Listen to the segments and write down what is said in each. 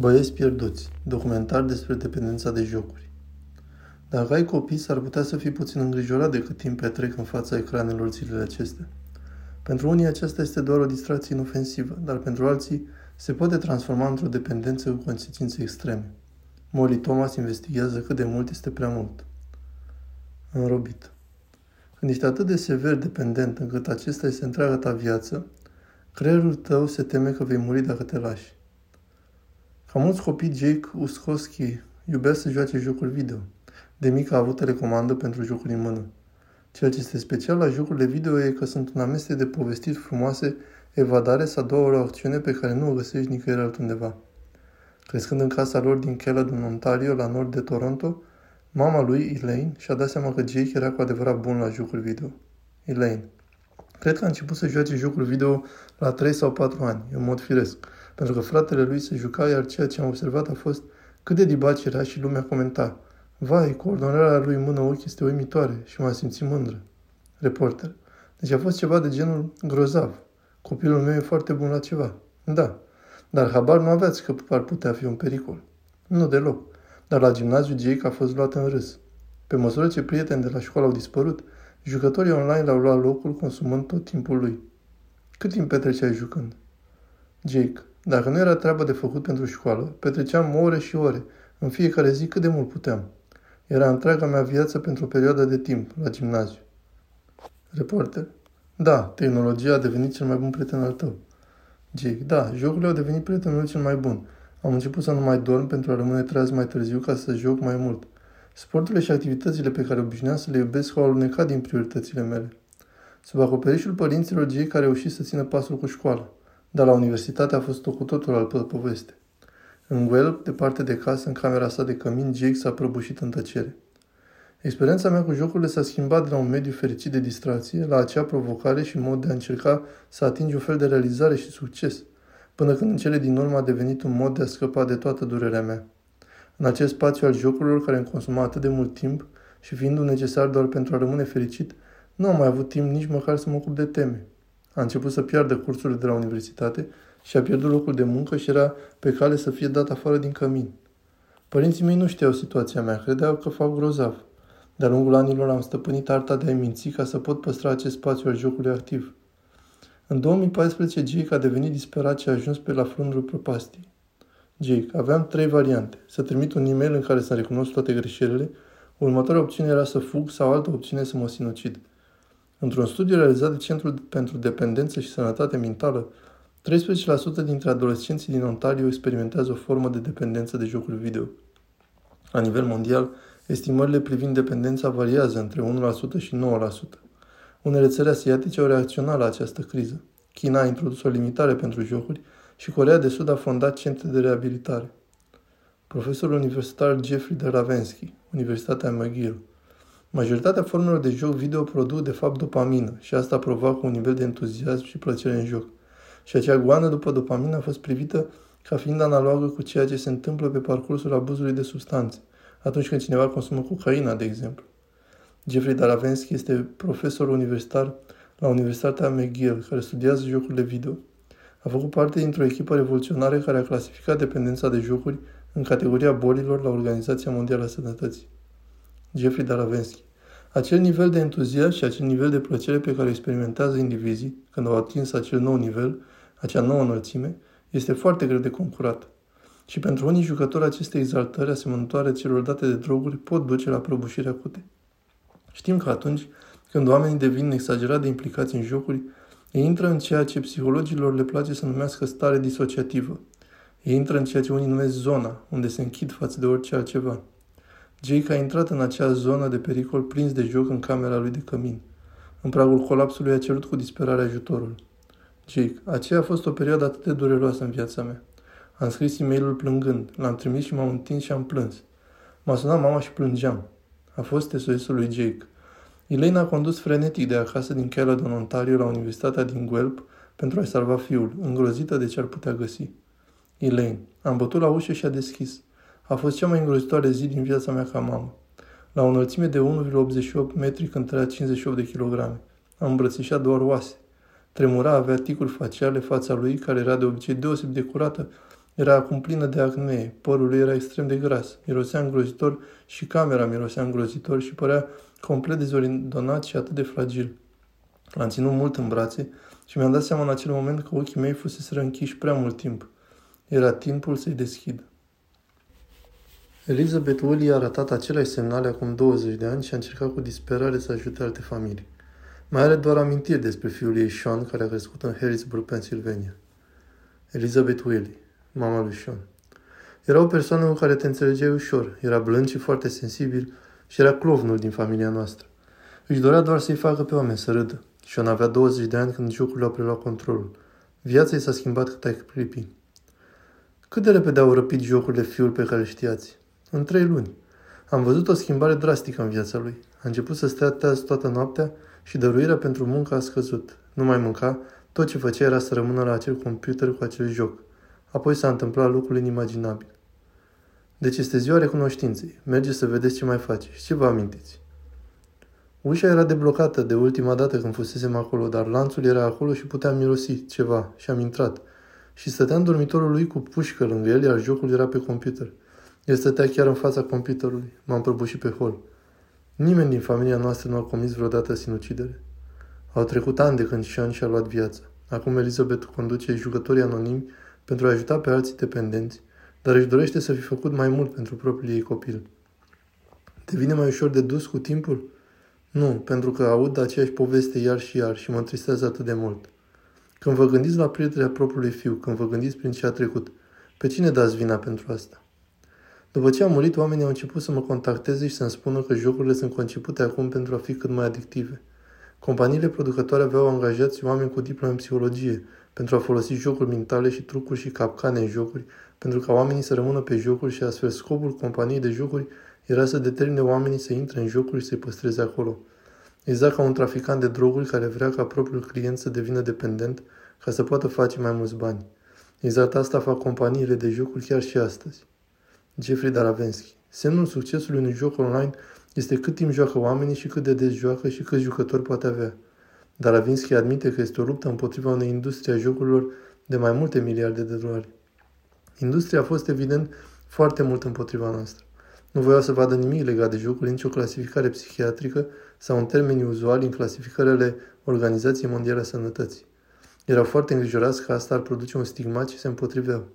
Băieți pierduți. Documentar despre dependența de jocuri. Dacă ai copii, s-ar putea să fii puțin îngrijorat de cât timp petrec în fața ecranelor zilele acestea. Pentru unii aceasta este doar o distracție inofensivă, dar pentru alții se poate transforma într-o dependență cu consecințe extreme. Molly Thomas investigează cât de mult este prea mult. Înrobit. Când ești atât de sever dependent încât acesta este întreaga ta viață, creierul tău se teme că vei muri dacă te lași. Ca mulți copii, Jake Uskoski iubea să joace jocuri video. De mic a avut telecomandă pentru jocuri în mână. Ceea ce este special la jocurile video e că sunt un amestec de povestiri frumoase, evadare sau două o acțiune pe care nu o găsești nicăieri altundeva. Crescând în casa lor din Caledon, Ontario, la nord de Toronto, mama lui, Elaine, și-a dat seama că Jake era cu adevărat bun la jocuri video. Elaine. Cred că a început să joace jocuri video la 3 sau 4 ani, în mod firesc pentru că fratele lui se juca, iar ceea ce am observat a fost cât de dibaci era și lumea comenta. Vai, coordonarea lui mână-ochi este uimitoare și m-a simțit mândră. Reporter. Deci a fost ceva de genul grozav. Copilul meu e foarte bun la ceva. Da. Dar habar nu aveați că ar putea fi un pericol. Nu deloc. Dar la gimnaziu Jake a fost luat în râs. Pe măsură ce prieteni de la școală au dispărut, jucătorii online l-au luat locul consumând tot timpul lui. Cât timp petreceai jucând? Jake. Dacă nu era treabă de făcut pentru școală, petreceam ore și ore, în fiecare zi cât de mult puteam. Era întreaga mea viață pentru o perioadă de timp, la gimnaziu. Reporter. Da, tehnologia a devenit cel mai bun prieten al tău. Jake. Da, jocurile au devenit prietenul cel mai bun. Am început să nu mai dorm pentru a rămâne treaz mai târziu ca să joc mai mult. Sporturile și activitățile pe care obișnuiam să le iubesc au alunecat din prioritățile mele. Sub acoperișul părinților, Jake a reușit să țină pasul cu școala dar la universitate a fost o cu totul altă poveste. În Guelph, departe de casă, în camera sa de cămin, Jake s-a prăbușit în tăcere. Experiența mea cu jocurile s-a schimbat de la un mediu fericit de distracție la acea provocare și mod de a încerca să atingi un fel de realizare și succes, până când în cele din urmă a devenit un mod de a scăpa de toată durerea mea. În acest spațiu al jocurilor care îmi consuma atât de mult timp și fiind un necesar doar pentru a rămâne fericit, nu am mai avut timp nici măcar să mă ocup de teme. A început să piardă cursurile de la universitate și a pierdut locul de muncă și era pe cale să fie dat afară din cămin. Părinții mei nu știau situația mea, credeau că fac grozav. De-a lungul anilor am stăpânit arta de a minți ca să pot păstra acest spațiu al jocului activ. În 2014, Jake a devenit disperat și a ajuns pe la frundul prăpastii. Jake, aveam trei variante. Să trimit un e-mail în care să recunosc toate greșelile, următoarea opțiune era să fug sau altă opțiune să mă sinucid. Într-un studiu realizat de Centrul pentru Dependență și Sănătate Mentală, 13% dintre adolescenții din Ontario experimentează o formă de dependență de jocuri video. La nivel mondial, estimările privind dependența variază între 1% și 9%. Unele țări asiatice au reacționat la această criză. China a introdus o limitare pentru jocuri și Corea de Sud a fondat centre de reabilitare. Profesorul universitar Jeffrey de Ravensky, Universitatea McGill, Majoritatea formelor de joc video produc de fapt dopamină și asta provoacă un nivel de entuziasm și plăcere în joc. Și acea goană după dopamină a fost privită ca fiind analogă cu ceea ce se întâmplă pe parcursul abuzului de substanțe, atunci când cineva consumă cocaina, de exemplu. Jeffrey Daravensky este profesor universitar la Universitatea McGill, care studiază jocurile video. A făcut parte dintr-o echipă revoluționară care a clasificat dependența de jocuri în categoria bolilor la Organizația Mondială a Sănătății. Jeffrey Daravensky. Acel nivel de entuziasm și acel nivel de plăcere pe care experimentează indivizii când au atins acel nou nivel, acea nouă înălțime, este foarte greu de concurat. Și pentru unii jucători aceste exaltări asemănătoare celor date de droguri pot duce la prăbușiri acute. Știm că atunci când oamenii devin exagerat de implicați în jocuri, ei intră în ceea ce psihologilor le place să numească stare disociativă. Ei intră în ceea ce unii numesc zona, unde se închid față de orice altceva. Jake a intrat în acea zonă de pericol prins de joc în camera lui de cămin. În pragul colapsului a cerut cu disperare ajutorul. Jake, aceea a fost o perioadă atât de dureroasă în viața mea. Am scris e mail plângând, l-am trimis și m-am întins și am plâns. M-a sunat mama și plângeam. A fost SOS-ul lui Jake. Elaine a condus frenetic de acasă din Caledon, Ontario, la Universitatea din Guelph pentru a-i salva fiul, îngrozită de ce ar putea găsi. Elaine, am bătut la ușă și a deschis. A fost cea mai îngrozitoare zi din viața mea ca mamă. La o înălțime de 1,88 metri cântărea 58 de kilograme. Am îmbrățișat doar oase. Tremura, avea ticuri faciale, fața lui, care era de obicei deosebit de curată, Era acum plină de acne, părul lui era extrem de gras, mirosea îngrozitor și camera mirosea îngrozitor și părea complet dezordonat și atât de fragil. L-am ținut mult în brațe și mi-am dat seama în acel moment că ochii mei fusese închiși prea mult timp. Era timpul să-i deschid. Elizabeth Woolley a arătat aceleași semnale acum 20 de ani și a încercat cu disperare să ajute alte familii. Mai are doar amintiri despre fiul ei Sean, care a crescut în Harrisburg, Pennsylvania. Elizabeth Woolley, mama lui Sean. Era o persoană cu care te înțelegeai ușor, era blând și foarte sensibil și era clovnul din familia noastră. Își dorea doar să-i facă pe oameni să râdă. Sean avea 20 de ani când jocurile au preluat controlul. Viața i s-a schimbat cât ai clipi. Cât de repede au răpit jocurile fiul pe care știați? În trei luni. Am văzut o schimbare drastică în viața lui. A început să stea teaz toată noaptea și dăruirea pentru muncă a scăzut. Nu mai mânca, tot ce făcea era să rămână la acel computer cu acel joc. Apoi s-a întâmplat lucrul inimaginabil. Deci este ziua recunoștinței. Merge să vedeți ce mai face și ce vă amintiți. Ușa era deblocată de ultima dată când fusesem acolo, dar lanțul era acolo și puteam mirosi ceva și am intrat. Și stătea în dormitorul lui cu pușcă lângă el, iar jocul era pe computer. El stătea chiar în fața computerului. M-am prăbușit pe hol. Nimeni din familia noastră nu a comis vreodată sinucidere. Au trecut ani de când Sean și-a luat viața. Acum Elizabeth conduce jucătorii anonimi pentru a ajuta pe alții dependenți, dar își dorește să fi făcut mai mult pentru propriul ei copil. Devine mai ușor de dus cu timpul? Nu, pentru că aud aceeași poveste iar și iar și mă întristează atât de mult. Când vă gândiți la pierderea propriului fiu, când vă gândiți prin ce a trecut, pe cine dați vina pentru asta? După ce am murit, oamenii au început să mă contacteze și să-mi spună că jocurile sunt concepute acum pentru a fi cât mai adictive. Companiile producătoare aveau angajați oameni cu diplome în psihologie pentru a folosi jocuri mentale și trucuri și capcane în jocuri, pentru ca oamenii să rămână pe jocuri și astfel scopul companiei de jocuri era să determine oamenii să intre în jocuri și să-i păstreze acolo. Exact ca un traficant de droguri care vrea ca propriul client să devină dependent ca să poată face mai mulți bani. Exact asta fac companiile de jocuri chiar și astăzi. Jeffrey Daravensky. Semnul succesului unui joc online este cât timp joacă oamenii și cât de des joacă și câți jucători poate avea. Daravinsky admite că este o luptă împotriva unei industrie a jocurilor de mai multe miliarde de dolari. Industria a fost evident foarte mult împotriva noastră. Nu voiau să vadă nimic legat de jocuri, nicio clasificare psihiatrică sau în termeni uzuali în clasificările Organizației Mondiale a Sănătății. Erau foarte îngrijorați că asta ar produce un stigmat și se împotriveau.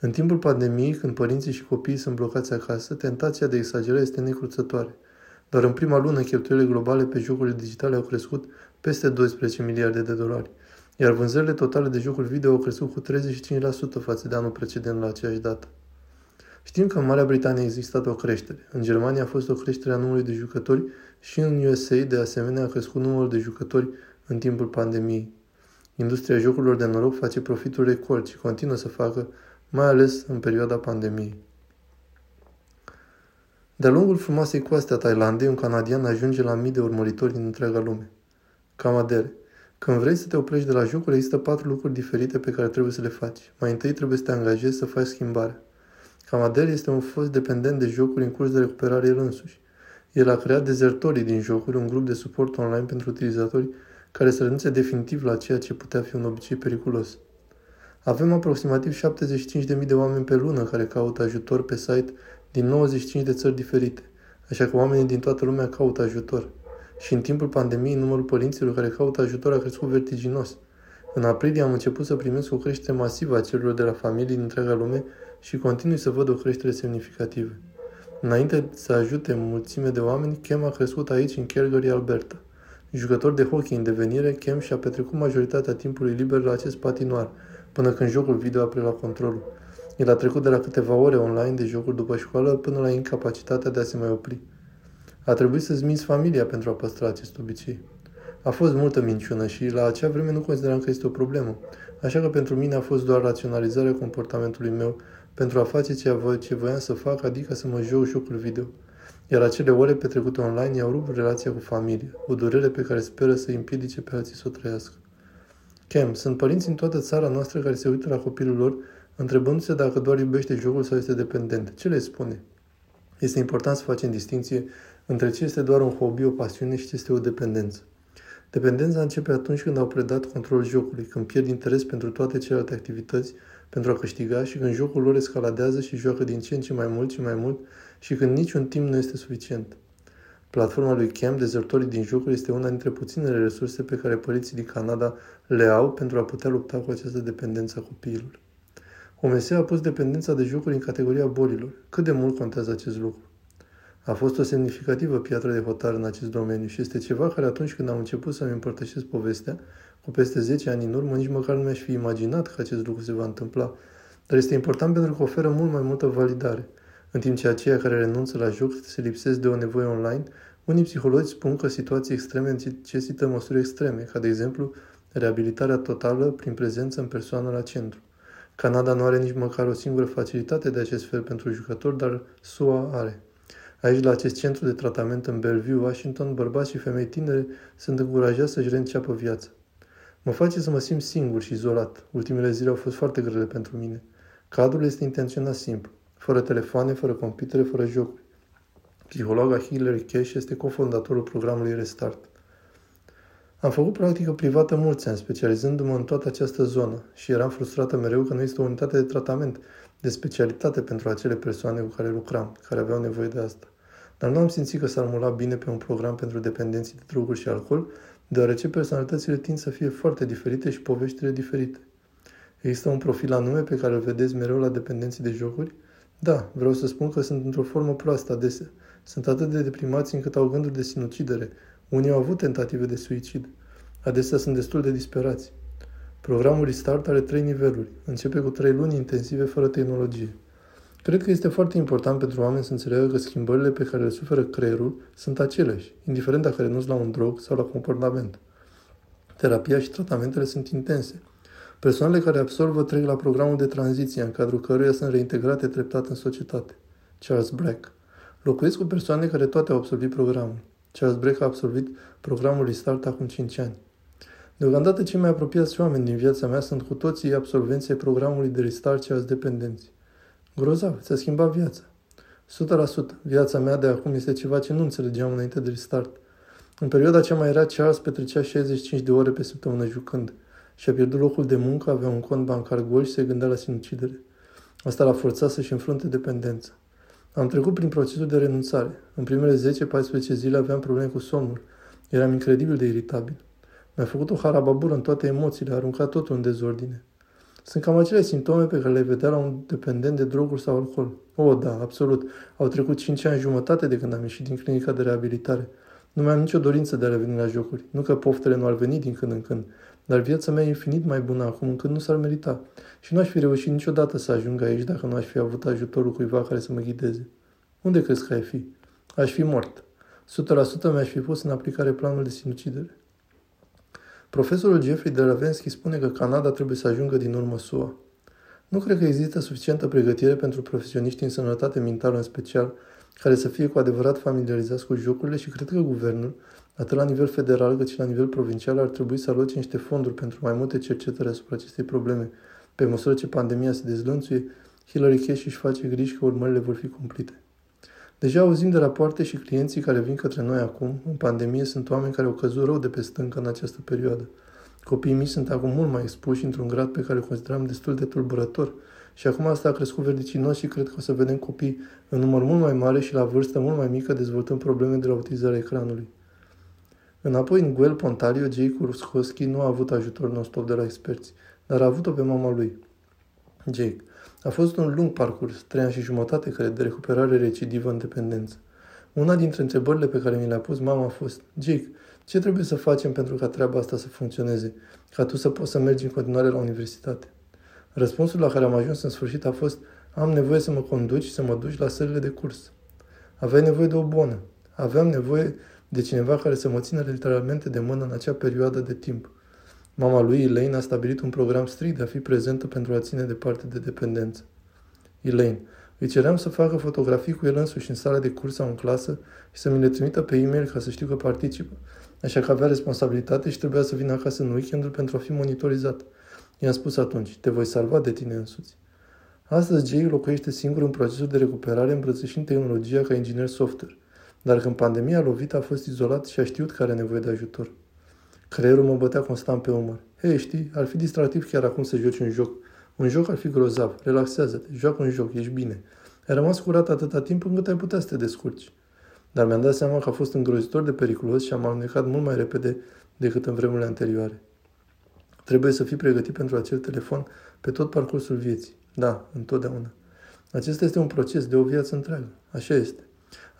În timpul pandemiei, când părinții și copiii sunt blocați acasă, tentația de exagerare este necruțătoare. Doar în prima lună, cheltuielile globale pe jocurile digitale au crescut peste 12 miliarde de dolari, iar vânzările totale de jocuri video au crescut cu 35% față de anul precedent la aceeași dată. Știm că în Marea Britanie a existat o creștere. În Germania a fost o creștere a numărului de jucători și în USA, de asemenea, a crescut numărul de jucători în timpul pandemiei. Industria jocurilor de noroc face profituri record și continuă să facă mai ales în perioada pandemiei. De-a lungul frumoasei coaste a Thailandei, un canadian ajunge la mii de urmăritori din întreaga lume. Camadere. Când vrei să te oprești de la jocuri, există patru lucruri diferite pe care trebuie să le faci. Mai întâi trebuie să te angajezi să faci schimbarea. Camadere este un fost dependent de jocuri în curs de recuperare el însuși. El a creat dezertorii din jocuri, un grup de suport online pentru utilizatori care să renunțe definitiv la ceea ce putea fi un obicei periculos. Avem aproximativ 75.000 de oameni pe lună care caută ajutor pe site din 95 de țări diferite, așa că oamenii din toată lumea caută ajutor. Și în timpul pandemiei, numărul părinților care caută ajutor a crescut vertiginos. În aprilie am început să primesc o creștere masivă a cererilor de la familii din întreaga lume și continui să văd o creștere semnificativă. Înainte să ajute mulțime de oameni, Chem a crescut aici, în Calgary, Alberta. Jucător de hockey în devenire, Chem și-a petrecut majoritatea timpului liber la acest patinoar, până când jocul video a preluat controlul. El a trecut de la câteva ore online de jocuri după școală până la incapacitatea de a se mai opri. A trebuit să-ți minți familia pentru a păstra acest obicei. A fost multă minciună și la acea vreme nu consideram că este o problemă, așa că pentru mine a fost doar raționalizarea comportamentului meu pentru a face ceea ce voiam să fac, adică să mă joc jocul video. Iar acele ore petrecute online i-au rupt relația cu familia, o durere pe care speră să îi împiedice pe alții să o trăiască. Cam, sunt părinți în toată țara noastră care se uită la copilul lor, întrebându-se dacă doar iubește jocul sau este dependent. Ce le spune? Este important să facem distinție între ce este doar un hobby, o pasiune și ce este o dependență. Dependența începe atunci când au predat controlul jocului, când pierd interes pentru toate celelalte activități, pentru a câștiga și când jocul lor escaladează și joacă din ce în ce mai mult și mai mult și când niciun timp nu este suficient. Platforma lui Cam, Dezertorii din jocuri, este una dintre puținele resurse pe care părinții din Canada le au pentru a putea lupta cu această dependență a copiilor. OMS a pus dependența de jocuri în categoria bolilor. Cât de mult contează acest lucru? A fost o semnificativă piatră de hotar în acest domeniu și este ceva care atunci când am început să-mi împărtășesc povestea, cu peste 10 ani în urmă, nici măcar nu mi-aș fi imaginat că acest lucru se va întâmpla. Dar este important pentru că oferă mult mai multă validare. În timp ce aceia care renunță la joc se lipsesc de o nevoie online, unii psihologi spun că situații extreme necesită măsuri extreme, ca de exemplu reabilitarea totală prin prezență în persoană la centru. Canada nu are nici măcar o singură facilitate de acest fel pentru jucători, dar SUA are. Aici, la acest centru de tratament în Bellevue, Washington, bărbați și femei tinere sunt încurajați să-și reînceapă viața. Mă face să mă simt singur și izolat. Ultimele zile au fost foarte grele pentru mine. Cadrul este intenționat simplu. Fără telefoane, fără computere, fără jocuri. Psihologa Hillary Cash este cofondatorul programului Restart. Am făcut practică privată mulți ani, specializându-mă în toată această zonă și eram frustrată mereu că nu este o unitate de tratament, de specialitate pentru acele persoane cu care lucram, care aveau nevoie de asta. Dar nu am simțit că s-ar mula bine pe un program pentru dependenții de droguri și alcool, deoarece personalitățile tind să fie foarte diferite și poveștile diferite. Există un profil anume pe care îl vedeți mereu la dependenții de jocuri? Da, vreau să spun că sunt într-o formă proastă adesea. Sunt atât de deprimați încât au gânduri de sinucidere. Unii au avut tentative de suicid. Adesea sunt destul de disperați. Programul Restart are trei niveluri. Începe cu trei luni intensive fără tehnologie. Cred că este foarte important pentru oameni să înțeleagă că schimbările pe care le suferă creierul sunt aceleași, indiferent dacă renunți la un drog sau la comportament. Terapia și tratamentele sunt intense. Persoanele care absorbă trec la programul de tranziție, în cadrul căruia sunt reintegrate treptat în societate. Charles Black. Locuiesc cu persoane care toate au absolvit programul. Charles Black a absolvit programul Restart acum 5 ani. Deocamdată cei mai apropiați oameni din viața mea sunt cu toții absolvenții ai programului de Restart Charles dependenți. Grozav, ți-a schimbat viața. 100%. Viața mea de acum este ceva ce nu înțelegeam înainte de restart. În perioada cea mai rea, Charles petrecea 65 de ore pe săptămână jucând. Și-a pierdut locul de muncă, avea un cont bancar gol și se gândea la sinucidere. Asta l-a forțat să-și înfrunte dependența. Am trecut prin procesul de renunțare. În primele 10-14 zile aveam probleme cu somnul. Eram incredibil de iritabil. Mi-a făcut o harababură în toate emoțiile, a aruncat totul în dezordine. Sunt cam acele simptome pe care le vedea la un dependent de droguri sau alcool. O, oh, da, absolut. Au trecut 5 ani jumătate de când am ieșit din clinica de reabilitare. Nu mai am nicio dorință de a reveni la jocuri. Nu că poftele nu ar veni din când în când, dar viața mea e infinit mai bună acum încât nu s-ar merita. Și nu aș fi reușit niciodată să ajung aici dacă nu aș fi avut ajutorul cuiva care să mă ghideze. Unde crezi că ai fi? Aș fi mort. 100% mi-aș fi pus în aplicare planul de sinucidere. Profesorul Jeffrey de Ravensky spune că Canada trebuie să ajungă din urmă SUA. Nu cred că există suficientă pregătire pentru profesioniști în sănătate mentală în special, care să fie cu adevărat familiarizați cu jocurile și cred că guvernul, atât la nivel federal cât și la nivel provincial, ar trebui să aloce niște fonduri pentru mai multe cercetări asupra acestei probleme. Pe măsură ce pandemia se dezlănțuie, Hillary Cash își face griji că urmările vor fi cumplite. Deja auzim de rapoarte și clienții care vin către noi acum, în pandemie, sunt oameni care au căzut rău de pe stâncă în această perioadă. Copiii mici sunt acum mult mai expuși într-un grad pe care îl consideram destul de tulburător și acum asta a crescut verdicinos și cred că o să vedem copii în număr mult mai mare și la vârstă mult mai mică dezvoltând probleme de la utilizarea ecranului. Înapoi în Guel Pontario, Jake Urskoski nu a avut ajutor non-stop de la experți, dar a avut-o pe mama lui. Jake. A fost un lung parcurs, trei ani și jumătate, cred, de recuperare recidivă în dependență. Una dintre întrebările pe care mi le-a pus mama a fost, Jake, ce trebuie să facem pentru ca treaba asta să funcționeze, ca tu să poți să mergi în continuare la universitate? Răspunsul la care am ajuns în sfârșit a fost, am nevoie să mă conduci și să mă duci la sălile de curs. Aveai nevoie de o bună. Aveam nevoie de cineva care să mă țină literalmente de mână în acea perioadă de timp. Mama lui, Elaine, a stabilit un program strict de a fi prezentă pentru a ține departe de dependență. Elaine, îi ceream să facă fotografii cu el însuși în sala de curs sau în clasă și să mi le trimită pe e-mail ca să știu că participă. Așa că avea responsabilitate și trebuia să vină acasă în weekendul pentru a fi monitorizat. I-am spus atunci, te voi salva de tine însuți. Astăzi Jay locuiește singur în procesul de recuperare îmbrățișind tehnologia ca inginer software, dar când pandemia a lovit a fost izolat și a știut că are nevoie de ajutor. Creierul mă bătea constant pe umăr. Hei, știi, ar fi distractiv chiar acum să joci un joc. Un joc ar fi grozav, relaxează-te, joacă un joc, ești bine. Ai rămas curat atâta timp încât ai putea să te descurci. Dar mi-am dat seama că a fost îngrozitor de periculos și am alunecat mult mai repede decât în vremurile anterioare. Trebuie să fii pregătit pentru acel telefon pe tot parcursul vieții. Da, întotdeauna. Acesta este un proces de o viață întreagă. Așa este.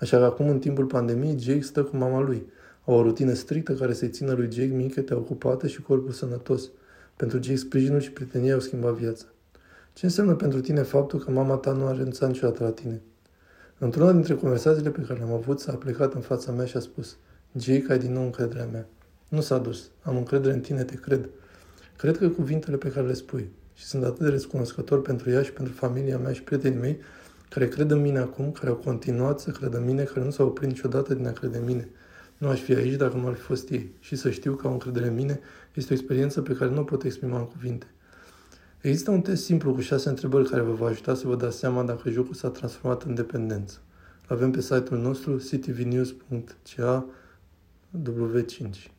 Așa că acum, în timpul pandemiei, Jake stă cu mama lui. Au o rutină strictă care să-i țină lui Jake minchetea ocupată și corpul sănătos. Pentru Jake, sprijinul și prietenia au schimbat viața. Ce înseamnă pentru tine faptul că mama ta nu a renunțat niciodată la tine? Într-una dintre conversațiile pe care le-am avut, s-a plecat în fața mea și a spus Jake, ai din nou încrederea mea. Nu s-a dus. Am încredere în tine, te cred. Cred că cuvintele pe care le spui și sunt atât de recunoscător pentru ea și pentru familia mea și prietenii mei care cred în mine acum, care au continuat să credă în mine, care nu s-au oprit niciodată din a crede în mine. Nu aș fi aici dacă nu ar fi fost ei. Și să știu că au încredere în mine este o experiență pe care nu o pot exprima în cuvinte. Există un test simplu cu șase întrebări care vă va ajuta să vă dați seama dacă jocul s-a transformat în dependență. L avem pe site-ul nostru cityvnews.ca W5.